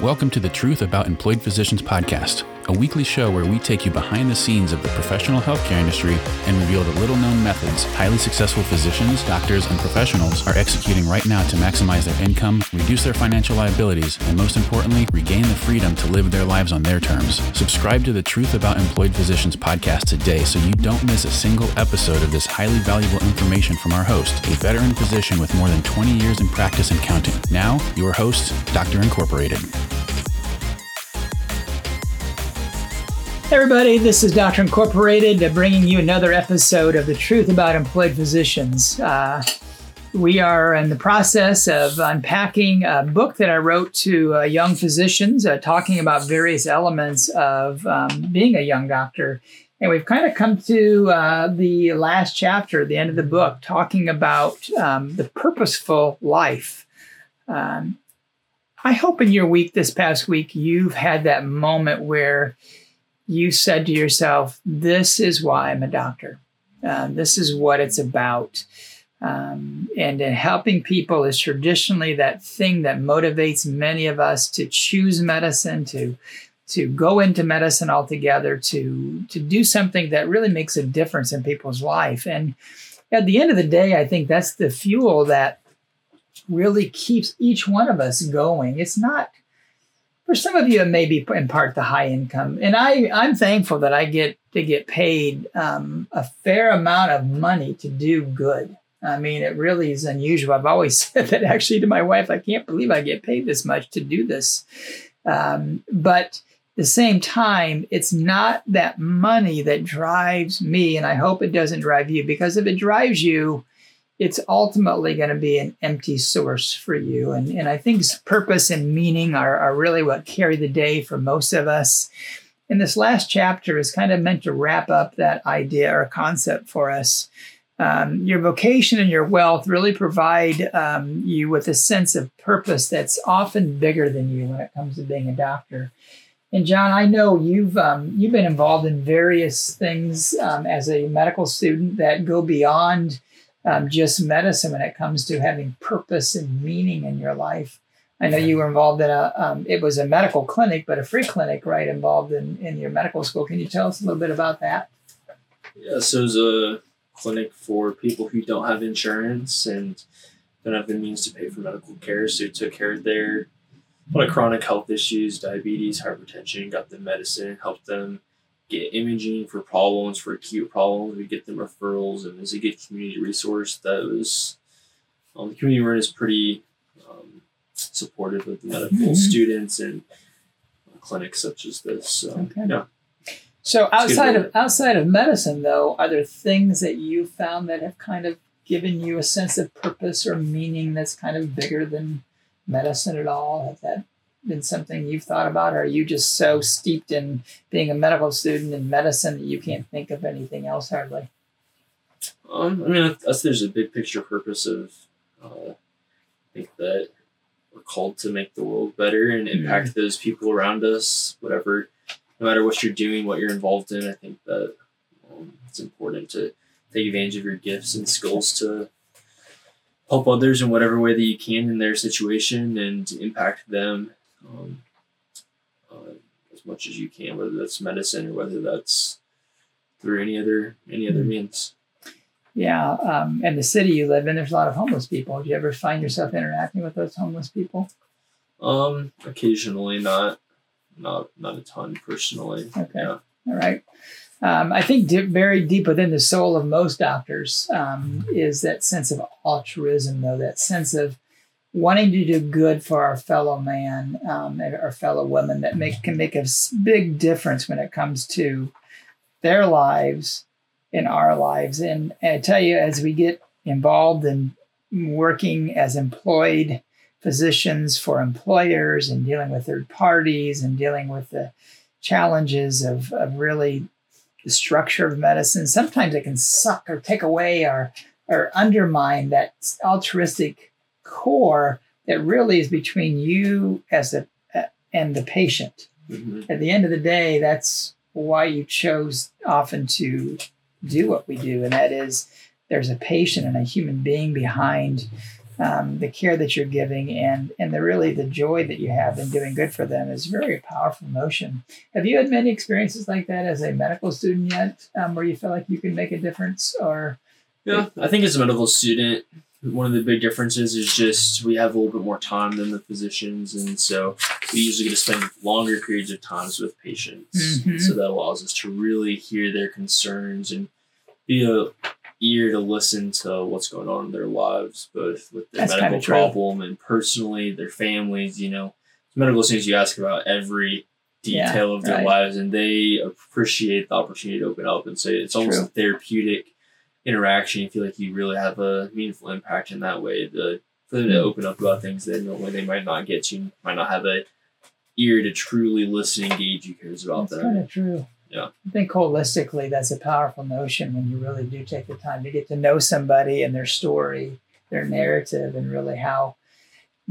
Welcome to the Truth About Employed Physicians podcast, a weekly show where we take you behind the scenes of the professional healthcare industry and reveal the little known methods highly successful physicians, doctors, and professionals are executing right now to maximize their income, reduce their financial liabilities, and most importantly, regain the freedom to live their lives on their terms. Subscribe to the Truth About Employed Physicians podcast today so you don't miss a single episode of this highly valuable information from our host, a veteran physician with more than 20 years in practice and counting. Now, your host, Doctor Incorporated. Everybody, this is Doctor Incorporated uh, bringing you another episode of The Truth About Employed Physicians. Uh, we are in the process of unpacking a book that I wrote to uh, young physicians, uh, talking about various elements of um, being a young doctor. And we've kind of come to uh, the last chapter, the end of the book, talking about um, the purposeful life. Um, I hope in your week, this past week, you've had that moment where you said to yourself, This is why I'm a doctor. Uh, this is what it's about. Um, and in helping people is traditionally that thing that motivates many of us to choose medicine, to to go into medicine altogether, to to do something that really makes a difference in people's life. And at the end of the day, I think that's the fuel that really keeps each one of us going. It's not for some of you, it may be in part the high income, and I I'm thankful that I get to get paid um, a fair amount of money to do good. I mean, it really is unusual. I've always said that actually to my wife. I can't believe I get paid this much to do this. Um, but at the same time, it's not that money that drives me, and I hope it doesn't drive you because if it drives you, it's ultimately going to be an empty source for you. And, and I think purpose and meaning are, are really what carry the day for most of us. And this last chapter is kind of meant to wrap up that idea or concept for us. Um, your vocation and your wealth really provide um, you with a sense of purpose that's often bigger than you when it comes to being a doctor. And John, I know you've um, you've been involved in various things um, as a medical student that go beyond um, just medicine when it comes to having purpose and meaning in your life. I know you were involved in a, um, it was a medical clinic, but a free clinic, right? Involved in, in your medical school. Can you tell us a little bit about that? Yeah, so it was a clinic for people who don't have insurance and don't have the means to pay for medical care. So it took care of their a lot of chronic health issues, diabetes, hypertension, got them medicine, helped them get imaging for problems, for acute problems. We get them referrals, and as a good community resource, that was um, the community run is pretty um, supportive of the medical mm-hmm. students and clinics such as this. So, okay. yeah. So outside of outside of medicine, though, are there things that you found that have kind of given you a sense of purpose or meaning that's kind of bigger than medicine at all? Have that been something you've thought about, or are you just so steeped in being a medical student in medicine that you can't think of anything else hardly? Um, I mean, I, I there's a big picture purpose of, uh, I think that we're called to make the world better and mm-hmm. impact mm-hmm. those people around us, whatever, no matter what you're doing, what you're involved in. I think that um, it's important to take advantage of your gifts and skills to help others in whatever way that you can in their situation and impact them um, uh, as much as you can, whether that's medicine or whether that's through any other any other hmm. means. Yeah, um, and the city you live in, there's a lot of homeless people. Do you ever find yourself interacting with those homeless people? Um, occasionally, not not not a ton personally. Okay, yeah. all right. Um, I think dip, very deep within the soul of most doctors um, is that sense of altruism, though that sense of wanting to do good for our fellow man, um, our fellow women that make can make a big difference when it comes to their lives in our lives. And, I tell you, as we get involved in working as employed physicians for employers and dealing with third parties and dealing with the challenges of, of really the structure of medicine, sometimes it can suck or take away or, or undermine that altruistic core that really is between you as a and the patient. Mm-hmm. At the end of the day, that's why you chose often to do what we do, and that is there's a patient and a human being behind um, the care that you're giving and and the really the joy that you have in doing good for them is very powerful emotion. Have you had many experiences like that as a medical student yet, um, where you feel like you can make a difference? Or yeah, I think as a medical student, one of the big differences is just we have a little bit more time than the physicians, and so we usually get to spend longer periods of times with patients. Mhm. So that allows us to really hear their concerns and be a ear to listen to what's going on in their lives, both with their That's medical true. problem and personally, their families. You know, medical students, you ask about every Yeah, detail of their right. lives, and they appreciate the opportunity to open up and say it's almost therapeutic interaction. You feel like you really have a meaningful impact in that way. The for them to Mm. open up about things that normally they might not get to, might not have a ear to truly listen, and engage, who cares about That's them. kind of true. Yeah. I think holistically, that's a powerful notion when you really do take the time to get to know somebody and their story, their narrative, and really how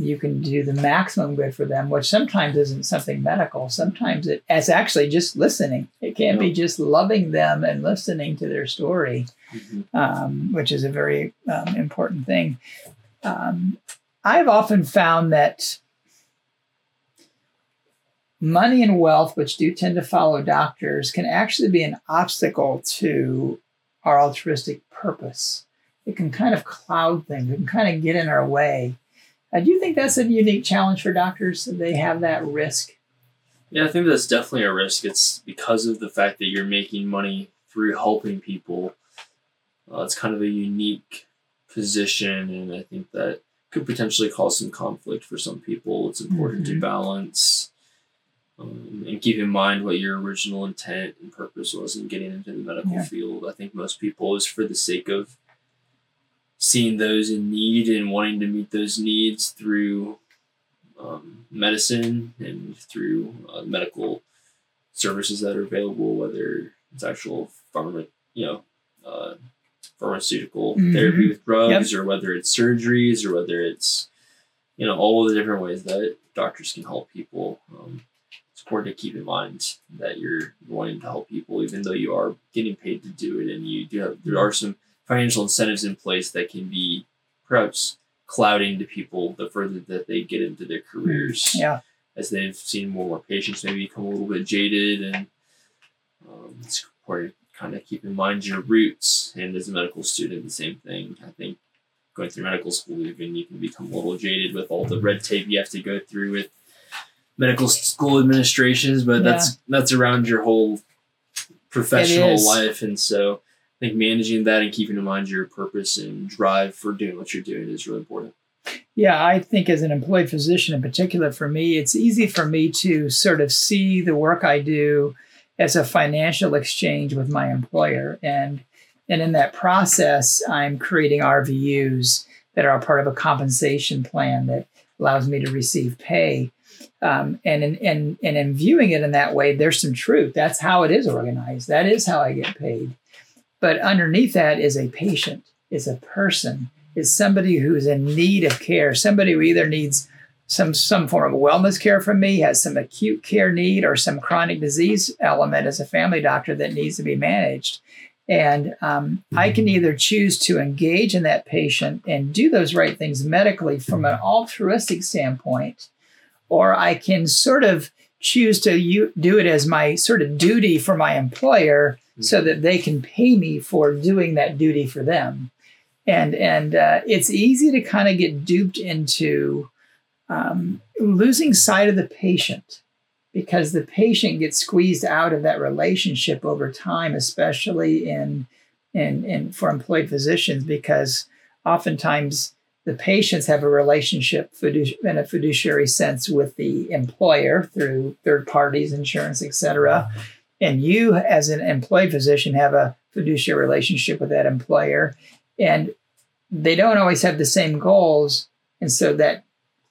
you can do the maximum good for them, which sometimes isn't something medical. Sometimes it, it's actually just listening. It can be just loving them and listening to their story Mhm. um, which is a very um, important thing. Um, I've often found that money and wealth, which do tend to follow doctors, can actually be an obstacle to our altruistic purpose. It can kind of cloud things, it can kind of get in our way. Uh, do you think that's a unique challenge for doctors? that They have that risk. Yeah, I think that's definitely a risk. It's because of the fact that you're making money through helping people. Uh, it's kind of a unique position, and I think that could potentially cause some conflict for some people. It's important to Mhm. balance um, and keep in mind what your original intent and purpose was in getting into the medical Yeah. field. I think most people is for the sake of seeing those in need and wanting to meet those needs through um, medicine and through uh, medical services that are available, whether it's actual pharma, you know, uh, pharmaceutical Mhm. therapy with drugs, or whether it's surgeries, or whether it's you know all the different ways that doctors can help people. Um, it's important to keep in mind that you're wanting to help people, even though you are getting paid to do it, and you do have there are some financial incentives in place that can be perhaps clouding to people the further that they get into their careers. Yeah. as they've seen more and more patients maybe become a little bit jaded and um, it's important to kind of keep in mind your roots. And as a medical student the same thing. I think going through medical school even you can become a little jaded with all the red tape you have to go through with medical school administrations but that's that's around your whole professional life. And so think managing that and keeping in mind your purpose and drive for doing what you're doing is really important Yeah, I think as an employed physician in particular, for me, it's easy for me to sort of see the work I do as a financial exchange with my employer. And, and in that process, I'm creating RVUs that are part of a compensation plan that allows me to receive pay. Um, and, in, and, and in viewing it in that way, there's some truth. That's how it is organized. That is how I get paid. But underneath that is a patient, is a person, is somebody who's in need of care, somebody who either needs some some form of wellness care from me, has some acute care need, or some chronic disease element as a family doctor that needs to be managed. And um, I can either choose to engage in that patient and do those right things medically from an altruistic standpoint, or I can sort of choose to u- do it as my sort of duty for my employer so that they can pay me for doing that duty for them. And and uh, it's easy to kind of get duped into um, losing sight of the patient because the patient gets squeezed out of that relationship over time, especially in in, in for employed physicians, because oftentimes the patients have a relationship in a fiduciary sense with the employer through third parties, insurance, et cetera. And you, as an employed physician, have a fiduciary relationship with that employer. And they don't always have the same goals. And so that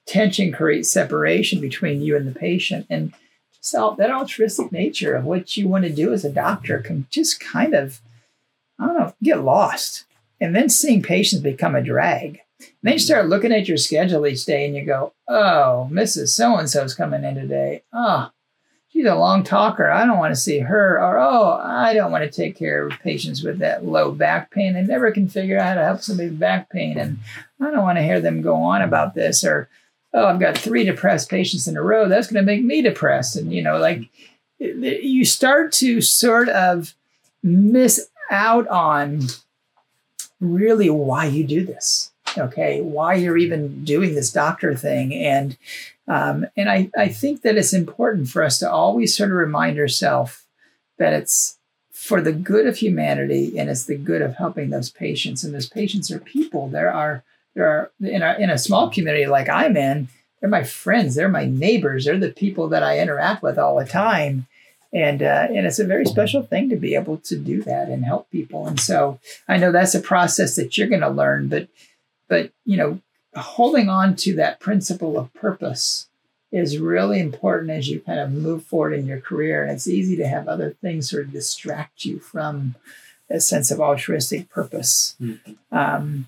tension creates separation between you and the patient. And so that altruistic nature of what you want to do as a doctor can just kind of i don't know get lost. And then seeing patients become a drag. And then you start looking at your schedule each day and you go oh mrs so and so's coming in today. Oh she she's a long talker. I don't want to see her. Or, oh, I don't want to take care of patients with that low back pain. They never can figure out how to help somebody with back pain. And I don't want to hear them go on about this. Or, oh, I've got three depressed patients in a row. That's going to make me depressed. And, you know, like you start to sort of miss out on really why you do this. Okay. Why you're even doing this doctor thing. And, um, and I, I think that it's important for us to always sort of remind ourselves that it's for the good of humanity and it's the good of helping those patients. And those patients are people. There are there are in a, in a small community like I'm in, they're my friends, they're my neighbors, they're the people that I interact with all the time. And uh, and it's a very special thing to be able to do that and help people. And so I know that's a process that you're going to learn, but but you know, holding on to that principle of purpose is really important as you kind of move forward in your career. And it's easy to have other things sort of distract you from a sense of altruistic purpose. Mm-hmm. Um,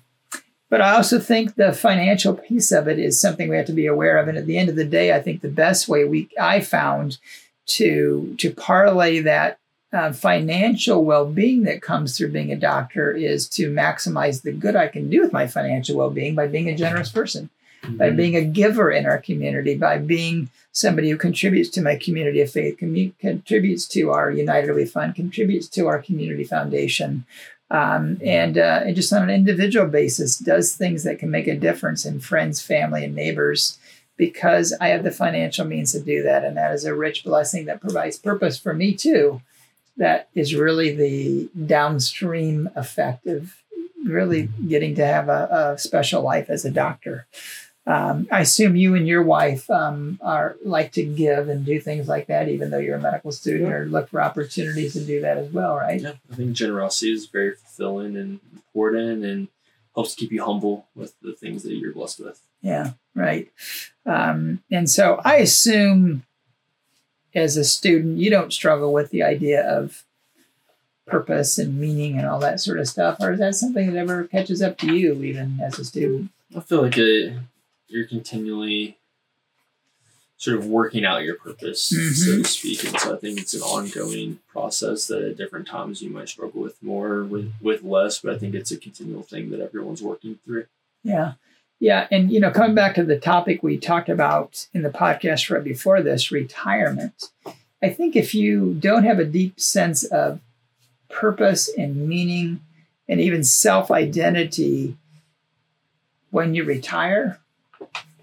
but I also think the financial piece of it is something we have to be aware of. And at the end of the day, I think the best way we I found to to parlay that uh, financial well-being that comes through being a doctor is to maximize the good I can do with my financial well-being by being a generous person, mm-hmm. by being a giver in our community, by being somebody who contributes to my community of faith, commu- contributes to our United Way Fund, contributes to our community foundation, um, and, uh, and just on an individual basis does things that can make a difference in friends, family, and neighbors because I have the financial means to do that. And that is a rich blessing that provides purpose for me too. That is really the downstream effect of really getting to have a, a special life as a doctor. Um, I assume you and your wife um, are like to give and do things like that, even though you're a medical student, or look for opportunities to do that as well, right? Yeah, I think generosity is very fulfilling and important, and helps keep you humble with the things that you're blessed with. Yeah, right. Um, and so I assume, as a student, you don't struggle with the idea of purpose and meaning and all that sort of stuff, or is that something that ever catches up to you, even as a student? I feel like it you're continually sort of working out your purpose, mm-hmm. so to speak. And so I think it's an ongoing process that at different times you might struggle with more, with with less, but I think it's a continual thing that everyone's working through. Yeah. Yeah. And you know, coming back to the topic we talked about in the podcast right before this, retirement. I think if you don't have a deep sense of purpose and meaning and even self-identity when you retire,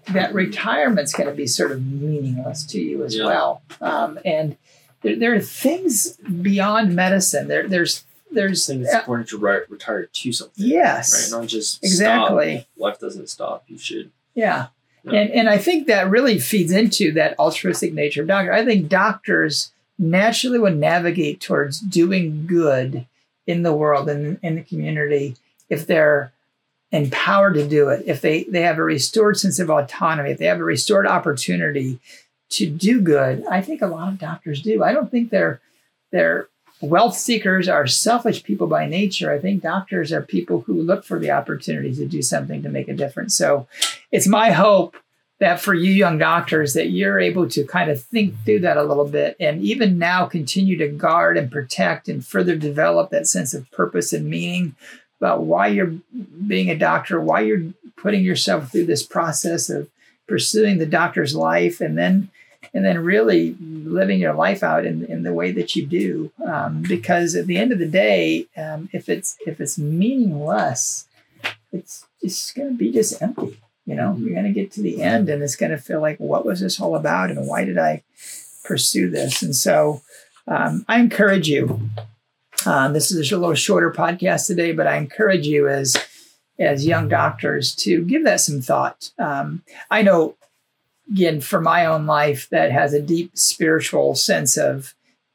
that retirement's going to be sort of meaningless to you as yeah. well. Um, and there, there, are things beyond medicine. There, there's there's things uh, important to re- retire to something. Yes, right. Not just exactly. Stop. Life doesn't stop. You should. Yeah. yeah. And and I think that really feeds into that altruistic nature of doctor. I think doctors naturally would navigate towards doing good in the world and in the community if they're empowered to do it, if they, they have a restored sense of autonomy, if they have a restored opportunity to do good, I think a lot of doctors do. I don't think they're they're wealth seekers are selfish people by nature. I think doctors are people who look for the opportunity to do something to make a difference. So it's my hope that for you young doctors that you're able to kind of think through that a little bit and even now continue to guard and protect and further develop that sense of purpose and meaning about why you're being a doctor, why you're putting yourself through this process of pursuing the doctor's life, and then and then really living your life out in, in the way that you do. Um, because at the end of the day, um, if it's if it's meaningless, it's just going to be just empty. You know, you're going to get to the end, and it's going to feel like, what was this all about, and why did I pursue this? And so, um, I encourage you um, this is a little shorter podcast today, but I encourage you as as young doctors to give that some thought. Um, I know, again, for my own life, that has a deep spiritual sense of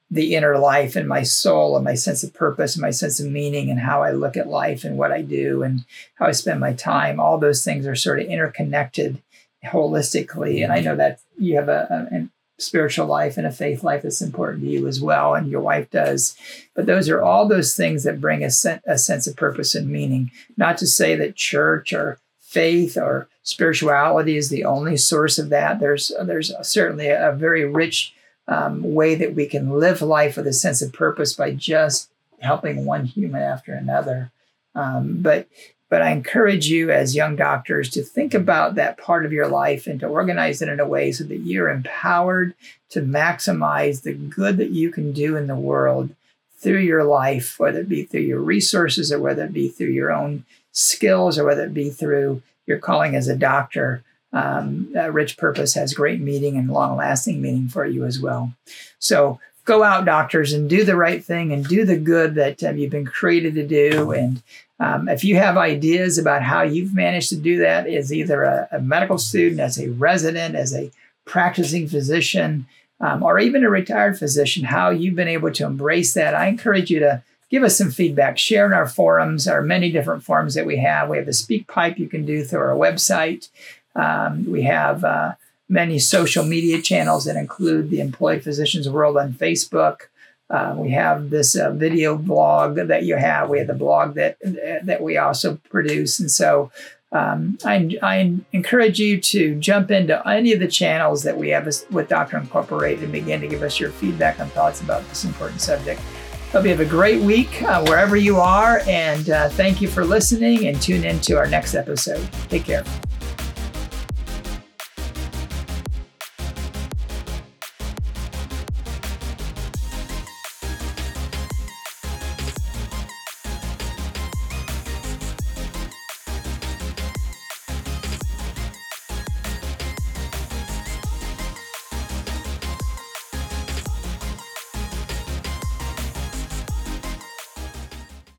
the inner life and my soul and my sense of purpose and my sense of meaning and how I look at life and what I do and how I spend my time. All those things are sort of interconnected holistically. And I mm-hmm. know that you have a, a, spiritual life and a faith life that's important to you as well, and your wife does. But those are all those things that bring a, sen- a sense of purpose and meaning. Not to say that church or faith or spirituality is the only source of that. There's there's certainly a, very rich um, way that we can live life with a sense of purpose by just helping one human after another. Um, but but I encourage you as young doctors to think about that part of your life and to organize it in a way so that you're empowered to maximize the good that you can do in the world through your life, whether it be through your resources or whether it be through your own skills or whether it be through your calling as a doctor. Um, rich purpose has great meaning and long lasting meaning for you as well. So go out, doctors, and do the right thing and do the good that um, you've been created to do. And um, if you have ideas about how you've managed to do that as either a, a medical student, as a resident, as a practicing physician, um, or even a retired physician, how you've been able to embrace that, I encourage you to give us some feedback. Share in our forums, our many different forums that we have. We have the SpeakPipe you can do through our website. Um, we have uh, many social media channels that include the Employed Physicians World on Facebook. Uh, we have this uh, video blog that you have. We have the blog that that we also produce, and so um, I, I, encourage you to jump into any of the channels that we have with Doctor Incorporated and begin to give us your feedback and thoughts about this important subject. Hope you have a great week uh, wherever you are, and uh, thank you for listening. And tune in to our next episode. Take care.